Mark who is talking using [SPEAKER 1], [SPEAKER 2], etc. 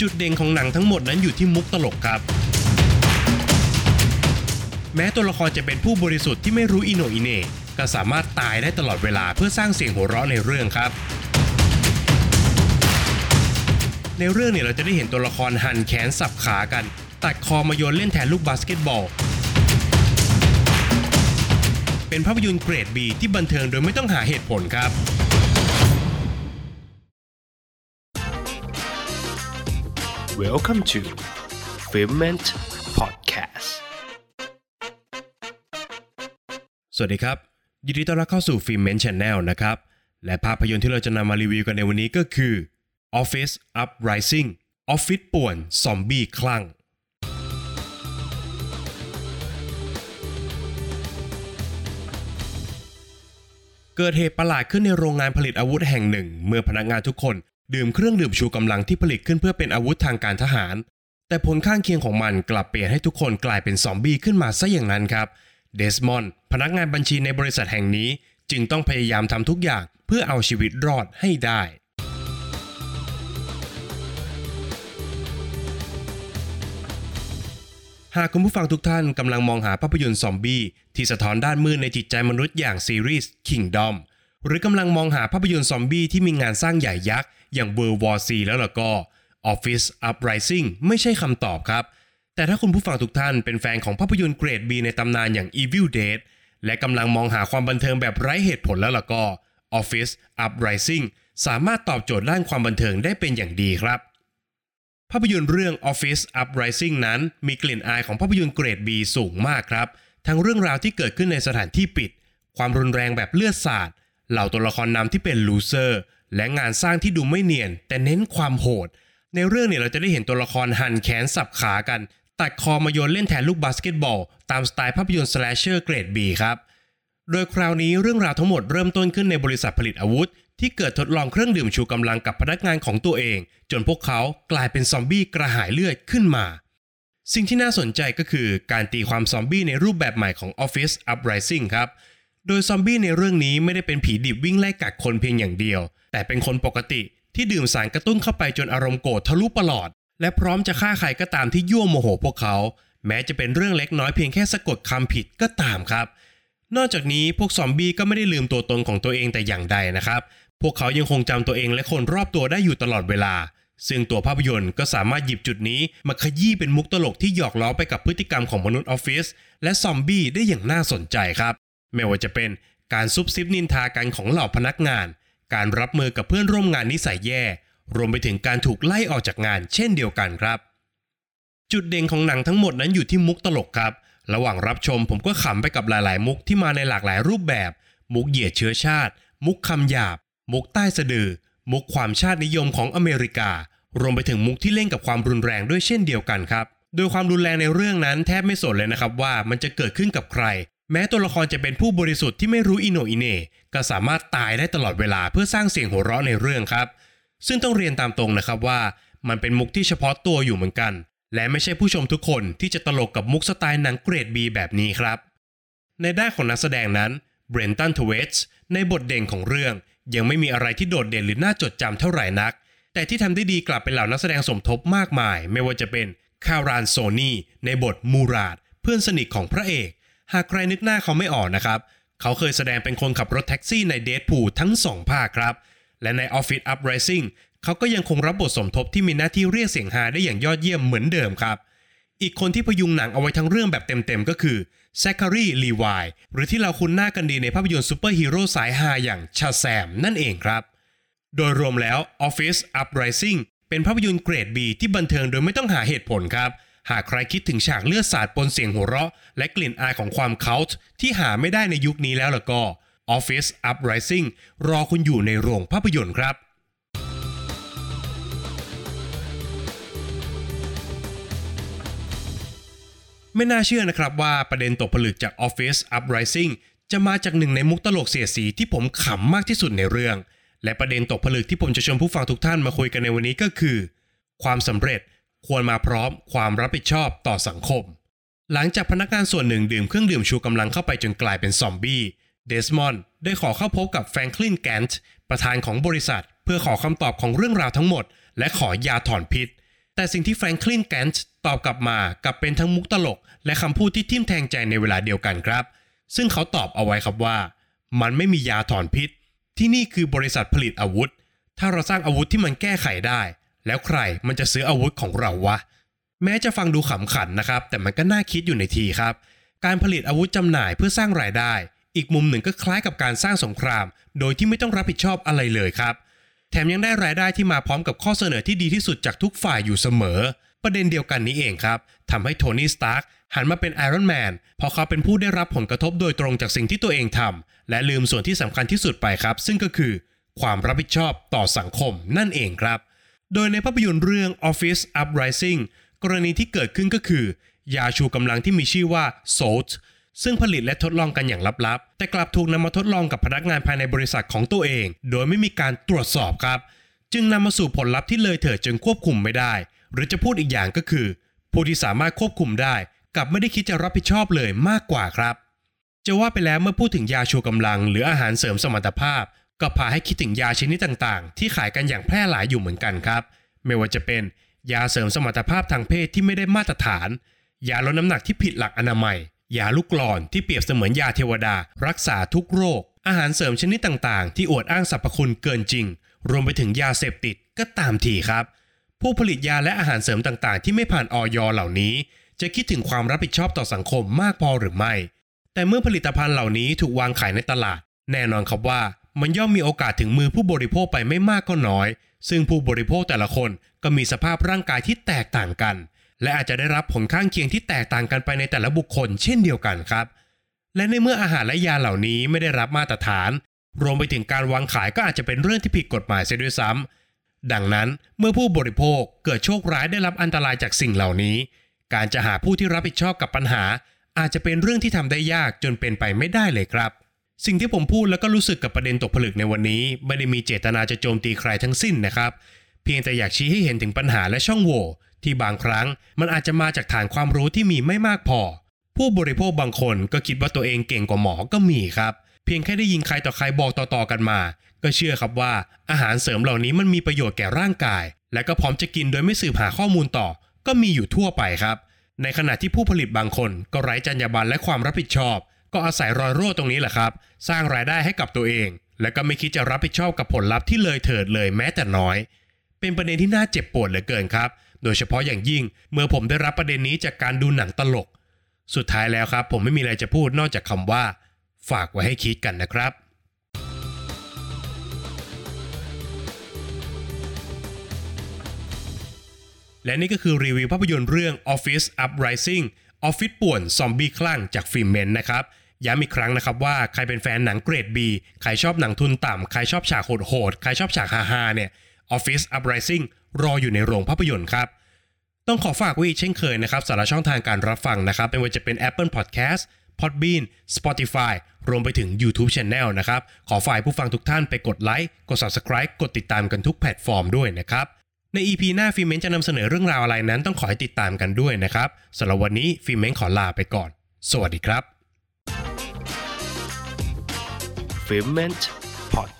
[SPEAKER 1] จุดเด่นของหนังทั้งหมดนั้นอยู่ที่มุกตลกครับ แม้ตัวละครจะเป็นผู้บริสุทธิ์ที่ไม่รู้อิโนอิเน่ก็สามารถตายได้ตลอดเวลาเพื่อสร้างเสียงหัวเราะในเรื่องครับ ในเรื่องเนี่ยเราจะได้เห็นตัวละครหั่นแขนสับขากัน ตัดคอมาโยนเล่นแทนลูกบาสเกตบอลเป็นภาพยนตร์เกรด B ที่บันเทิงโดยไม่ต้องหาเหตุผลครับ
[SPEAKER 2] Welcome to Filment Podcast
[SPEAKER 1] สวัสดีครับ ยินดีต้อนรับเข้าสู่ฟิล์มเมนช n แนลนะครับ และภาพยนตร์ที่เราจะนำมารีวิวกันในวันนี้ก็คือ Office Uprising ออฟฟิศป่วน ซอมบี้คลั่ง เกิดเหตุประหลาดขึ้นในโรงงานผลิตอาวุธแห่งหนึ่ง เมื่อพนักงานทุกคน ดื่มเครื่องดื่มชูกำลังที่ผลิตขึ้นเพื่อเป็นอาวุธทางการทหาร แต่ผลข้างเคียงของมันกลับเปลี่ยนให้ทุกคนกลายเป็นซอมบี้ขึ้นมาซะอย่างนั้นครับ เดสมอนด์พนักงานบัญชีในบริษัทแห่งนี้ จึงต้องพยายามทำทุกอย่างเพื่อเอาชีวิตรอดให้ได้หากคุณผู้ฟังทุกท่านกำลังมองหาภาพยนตร์ซอมบี้ที่สะท้อนด้านมืดในจิตใจมนุษย์อย่างซีรีส์ Kingdom หรือกำลังมองหาภาพยนตร์ซอมบี้ที่มีงานสร้างใหญ่ยักษ์ อย่าง World War C แล้วล่ะก็ Office Uprising ไม่ใช่คำตอบครับ แต่ถ้าคุณผู้ฟังทุกท่านเป็นแฟนของภาพยนตร์เกรด B ในตำนานอย่าง Evil Dead และกำลังมองหาความบันเทิงแบบไร้เหตุผลแล้วล่ะก็ Office Uprising สามารถตอบโจทย์ด้านความบันเทิงได้เป็นอย่างดีครับ ภาพยนตร์เรื่อง Office Uprising นั้นมีกลิ่นอายของภาพยนตร์เกรด B สูงมากครับ ทั้งเรื่องราวที่เกิดขึ้นในสถานที่ปิด ความรุนแรงแบบเลือดสาด เหล่าตัวละครนำที่เป็น loser และงานสร้างที่ดูไม่เนียน แต่เน้นความโหด ในเรื่องเนี่ยเราจะได้เห็นตัวละครหั่นแขนสับขากัน ตัดคอมาโยนเล่นแทนลูกบาสเกตบอล ตามสไตล์ภาพยนตร์ slasher เกรด B ครับ โดยคราวนี้เรื่องราวทั้งหมดเริ่มต้นขึ้นในบริษัทผลิตอาวุธ ที่เกิดทดลองเครื่องดื่มชูกำลังกับพนักงานของตัวเอง จนพวกเขากลายเป็นซอมบี้กระหายเลือดขึ้นมาสิ่งที่น่าสนใจก็คือการตีความซอมบี้ในรูปแบบใหม่ของ Office Uprising ครับ โดยซอมบี้ในเรื่องนี้ไม่ได้เป็นผีดิบวิ่งไล่กัดคนเพียงอย่างเดียว แต่เป็นคนปกติที่ดื่มสารกระตุ้นเข้าไปจนอารมณ์โกรธทะลุปลอด และพร้อมจะฆ่าใครก็ตามที่ยั่วโมโหพวกเขา แม้จะเป็นเรื่องเล็กน้อยเพียงแค่สะกดคำผิดก็ตามครับ นอกจากนี้พวกซอมบี้ก็ไม่ได้ลืมตัวตนของตัวเองแต่อย่างใดนะครับ พวกเขายังคงจำตัวเองและคนรอบตัวได้อยู่ตลอดเวลา ซึ่งตัวภาพยนตร์ก็สามารถหยิบจุดนี้มาขยี้เป็นมุกตลกที่หยอกล้อไปกับพฤติกรรมของมนุษย์ออฟฟิศและซอมบี้ได้อย่างน่าสนใจครับ ไม่ว่าจะเป็นการซุบซิบนินทากันของเหล่าพนักงาน การรับมือกับเพื่อนร่วมงานนิสัยแย่ รวมไปถึงการถูกไล่ออกจากงานเช่นเดียวกันครับ จุดเด่นของหนังทั้งหมดนั้นอยู่ที่มุกตลกครับ ระหว่างรับชมผมก็ขำไปกับหลาย ๆ มุกที่มาในหลากหลายรูปแบบ มุกเหยียดเชื้อชาติ มุกคำหยาบ มุกใต้สะดือ มุกความชาตินิยมของอเมริกา รวมไปถึงมุกที่เล่นกับความรุนแรงด้วยเช่นเดียวกันครับโดยความรุนแรงในเรื่องนั้นแทบไม่สนเลยนะครับว่ามันจะเกิดขึ้นกับใคร แม้ตัวละครจะเป็นผู้บริสุทธิ์ที่ไม่รู้อิโนอิเน่ก็สามารถตายได้ตลอดเวลาเพื่อสร้างเสียงหัวเราะในเรื่องครับ ซึ่งต้องเรียนตามตรงนะครับว่า มันเป็นมุกที่เฉพาะตัวอยู่เหมือนกัน และไม่ใช่ผู้ชมทุกคนที่จะตลกกับมุกสไตล์หนังเกรด B แบบนี้ครับ ในด้านของนักแสดงนั้นเบรนตันทเวตส์ในบทเด่นของเรื่อง ยังไม่มีอะไรที่โดดเด่นหรือน่าจดจำเท่าไหร่นัก แต่ที่ทำได้ดีกลับเป็นเหล่านักแสดงสมทบมากมาย ไม่ว่าจะเป็นคารานโซนีในบทมูราดเพื่อนสนิทของพระเอก หากใครนึกหน้าเขาไม่ออกนะครับ เขาเคยแสดงเป็นคนขับรถแท็กซี่ในเด p พูทั้งสองภาคครับ และใน Office Uprising เขาก็ยังคงรับบทสมทบที่มีหน้าที่เรียกเสียงฮาได้อย่างยอดเยี่ยมเหมือนเดิมครับ อีกคนที่พยุงหนังเอาไว้ทั้งเรื่องแบบเต็มๆก็คือแซคคารีลีวายหรือที่เราคุ้นหน้ากันดีในภาพยนตร์ซูเปอร์ฮีโร่สายฮาอย่าง Shazam นั่นเองครับ โดยรวมแล้ว Office Uprising เป็นภาพยนตร์เกรด B ที่บันเทิงโดยไม่ต้องหาเหตุผลครับ หากใครคิดถึงฉากเลือดสาดปนเสียงหัวเราะ และกลิ่นอายของความ cult ที่หาไม่ได้ในยุคนี้แล้วล่ะก็ Office Uprising รอคุณอยู่ในโรงภาพยนตร์ครับไม่น่าเชื่อนะครับว่าประเด็นตกผลึกจาก Office Uprising จะมาจากหนึ่งในมุกตลกเสียสีที่ผมขำมากที่สุดในเรื่อง และประเด็นตกผลึกที่ผมจะชวนผู้ฟังทุกท่านมาคุยกันในวันนี้ก็คือ ความสำเร็จ ควรมาพร้อมความรับผิดชอบต่อสังคม หลังจากพนักงานส่วนหนึ่งดื่มเครื่องดื่มชูกำลังเข้าไปจนกลายเป็นซอมบี้เดสมอนด์ได้ขอเข้าพบกับแฟรงคลินแกนต์ประธานของบริษัท เพื่อขอคำตอบของเรื่องราวทั้งหมด และขอยาถอนพิษ แต่สิ่งที่แฟรงคลินแกนต์ตอบกลับมากลับเป็นทั้งมุกตลก และคำพูดที่ทิ่มแทงใจในเวลาเดียวกันครับ ซึ่งเขาตอบเอาไว้ครับว่า มันไม่มียาถอนพิษ ที่นี่คือบริษัทผลิตอาวุธ ถ้าเราสร้างอาวุธที่มันแก้ไขได้ แล้วใครมันจะซื้ออาวุธของเราวะ แม้จะฟังดูขำขันนะครับ แต่มันก็น่าคิดอยู่ในทีครับ การผลิตอาวุธจำหน่ายเพื่อสร้างรายได้ อีกมุมหนึ่งก็คล้ายกับการสร้างสงคราม โดยที่ไม่ต้องรับผิดชอบอะไรเลยครับ แถมยังได้รายได้ที่มาพร้อมกับข้อเสนอที่ดีที่สุดจากทุกฝ่ายอยู่เสมอ ประเด็นเดียวกันนี้เองครับทำให้โทนี่สตาร์กหันมาเป็นไอรอนแมนเพราะเขาเป็นผู้ได้รับผลกระทบโดยตรงจากสิ่งที่ตัวเองทำและลืมส่วนที่สำคัญที่สุดไปครับ ซึ่งก็คือความรับผิดชอบต่อสังคมนั่นเองครับ โดยในภาพยนตร์เรื่อง Office Uprising กรณีที่เกิดขึ้นก็คือ ยาชูกำลังที่มีชื่อว่า Salt ซึ่งผลิตและทดลองกันอย่างลับๆ แต่กลับถูกนำมาทดลองกับพนักงานภายในบริษัทของตัวเอง โดยไม่มีการตรวจสอบครับ จึงนำมาสู่ผลลัพธ์ที่เลยเถิดจนควบคุมไม่ได้ หรือจะพูดอีกอย่างก็คือ ผู้ที่สามารถควบคุมได้กลับไม่ได้คิดจะรับผิดชอบเลยมากกว่าครับ จะว่าไปแล้วเมื่อพูดถึงยาชูกำลัง หรืออาหารเสริมสมรรถภาพ ก็พาให้คิดถึงยาชนิดต่างๆ ที่ขายกันอย่างแพร่หลายอยู่เหมือนกันครับ ไม่ว่าจะเป็นยาเสริมสมรรถภาพทางเพศที่ไม่ได้มาตรฐาน ยาลดน้ำหนักที่ผิดหลักอนามัย ยาลูกกลอนที่เปรียบเสมือนยาเทวดา รักษาทุกโรค อาหารเสริมชนิดต่างๆ ที่อวดอ้างสรรพคุณเกินจริง รวมไปถึงยาเสพติดก็ตามทีครับ ผู้ผลิตยาและอาหารเสริมต่างๆ ที่ไม่ผ่านออยเหล่านี้ จะคิดถึงความรับผิดชอบต่อสังคมมากพอหรือไม่ แต่เมื่อผลิตภัณฑ์เหล่านี้ถูกวางขายในตลาด แน่นอนครับว่า มันย่อมมีโอกาสถึงมือผู้บริโภคไปไม่มากก็น้อย ซึ่งผู้บริโภคแต่ละคนก็มีสภาพร่างกายที่แตกต่างกัน และอาจจะได้รับผลข้างเคียงที่แตกต่างกันไปในแต่ละบุคคล เช่นเดียวกันครับ และในเมื่ออาหารและยาเหล่านี้ไม่ได้รับมาตรฐาน รวมไปถึงการวางขายก็อาจจะเป็นเรื่องที่ผิดกฎหมายเสียด้วยซ้ำดังนั้นเมื่อผู้บริโภคเกิดโชคร้ายได้รับอันตรายจากสิ่งเหล่านี้ การจะหาผู้ที่รับผิดชอบกับปัญหา อาจจะเป็นเรื่องที่ทำได้ยากจนเป็นไปไม่ได้เลยครับ สิ่งที่ผมพูดแล้วก็รู้สึกกับประเด็นตกผลึกในวันนี้ ไม่ได้มีเจตนาจะโจมตีใครทั้งสิ้นนะครับ เพียงแต่อยากชี้ให้เห็นถึงปัญหาและช่องโหว่ที่บางครั้งมันอาจจะมาจากฐานความรู้ที่มีไม่มากพอ ผู้บริโภคบางคนก็คิดว่าตัวเองเก่งกว่าหมอก็มีครับ เพียงแค่ได้ยินใครต่อใครบอกต่อๆกันมา ก็เชื่อครับว่าอาหารเสริมเหล่านี้มันมีประโยชน์แก่ร่างกาย และก็พร้อมจะกินโดยไม่สืบหาข้อมูลต่อ ก็มีอยู่ทั่วไปครับ ในขณะที่ผู้ผลิตบางคนก็ไร้จรรยาบรรณและความรับผิดชอบ ก็อาศัยรอยรั่วตรงนี้แหละครับ สร้างรายได้ให้กับตัวเอง และก็ไม่คิดจะรับผิดชอบกับผลลัพธ์ที่เลยเถิดเลยแม้แต่น้อย เป็นประเด็นที่น่าเจ็บปวดเหลือเกินครับ โดยเฉพาะอย่างยิ่งเมื่อผมได้รับประเด็นนี้จากการดูหนังตลก สุดท้ายแล้วครับ ผมไม่มีอะไรจะพูดนอกจากคำว่า ฝากไว้ให้คิดกันนะครับและนี่ก็คือรีวิวภาพยนตร์เรื่อง Office Uprising ออฟฟิศป่วนซอมบี้คลั่งจาก Filment นะครับย้ำอีกครั้งนะครับว่าใครเป็นแฟนหนังเกรด B ใครชอบหนังทุนต่ำ ใครชอบฉากโหดๆ ใครชอบฉากฮาๆ เนี่ย Office Uprising รออยู่ในโรงภาพยนตร์ครับ ต้องขอฝากไว้อีกเช่นเคยนะครับสำหรับช่องทางการรับฟังนะครับ ไม่ว่าจะเป็น Apple Podcast Podbean Spotify รวมไปถึง YouTube Channel นะครับ ขอฝากผู้ฟังทุกท่านไปกดไลค์ กด Subscribe กดติดตามกันทุกแพลตฟอร์มด้วยนะครับ ใน EP หน้าฟิเมนจะนำเสนอเรื่องราวอะไรนั้นต้องขอให้ติดตามกันด้วยนะครับสำหรับวันนี้ฟิเมนขอลาไปก่อน สวัสดีครับ
[SPEAKER 2] f i m e n t Podcast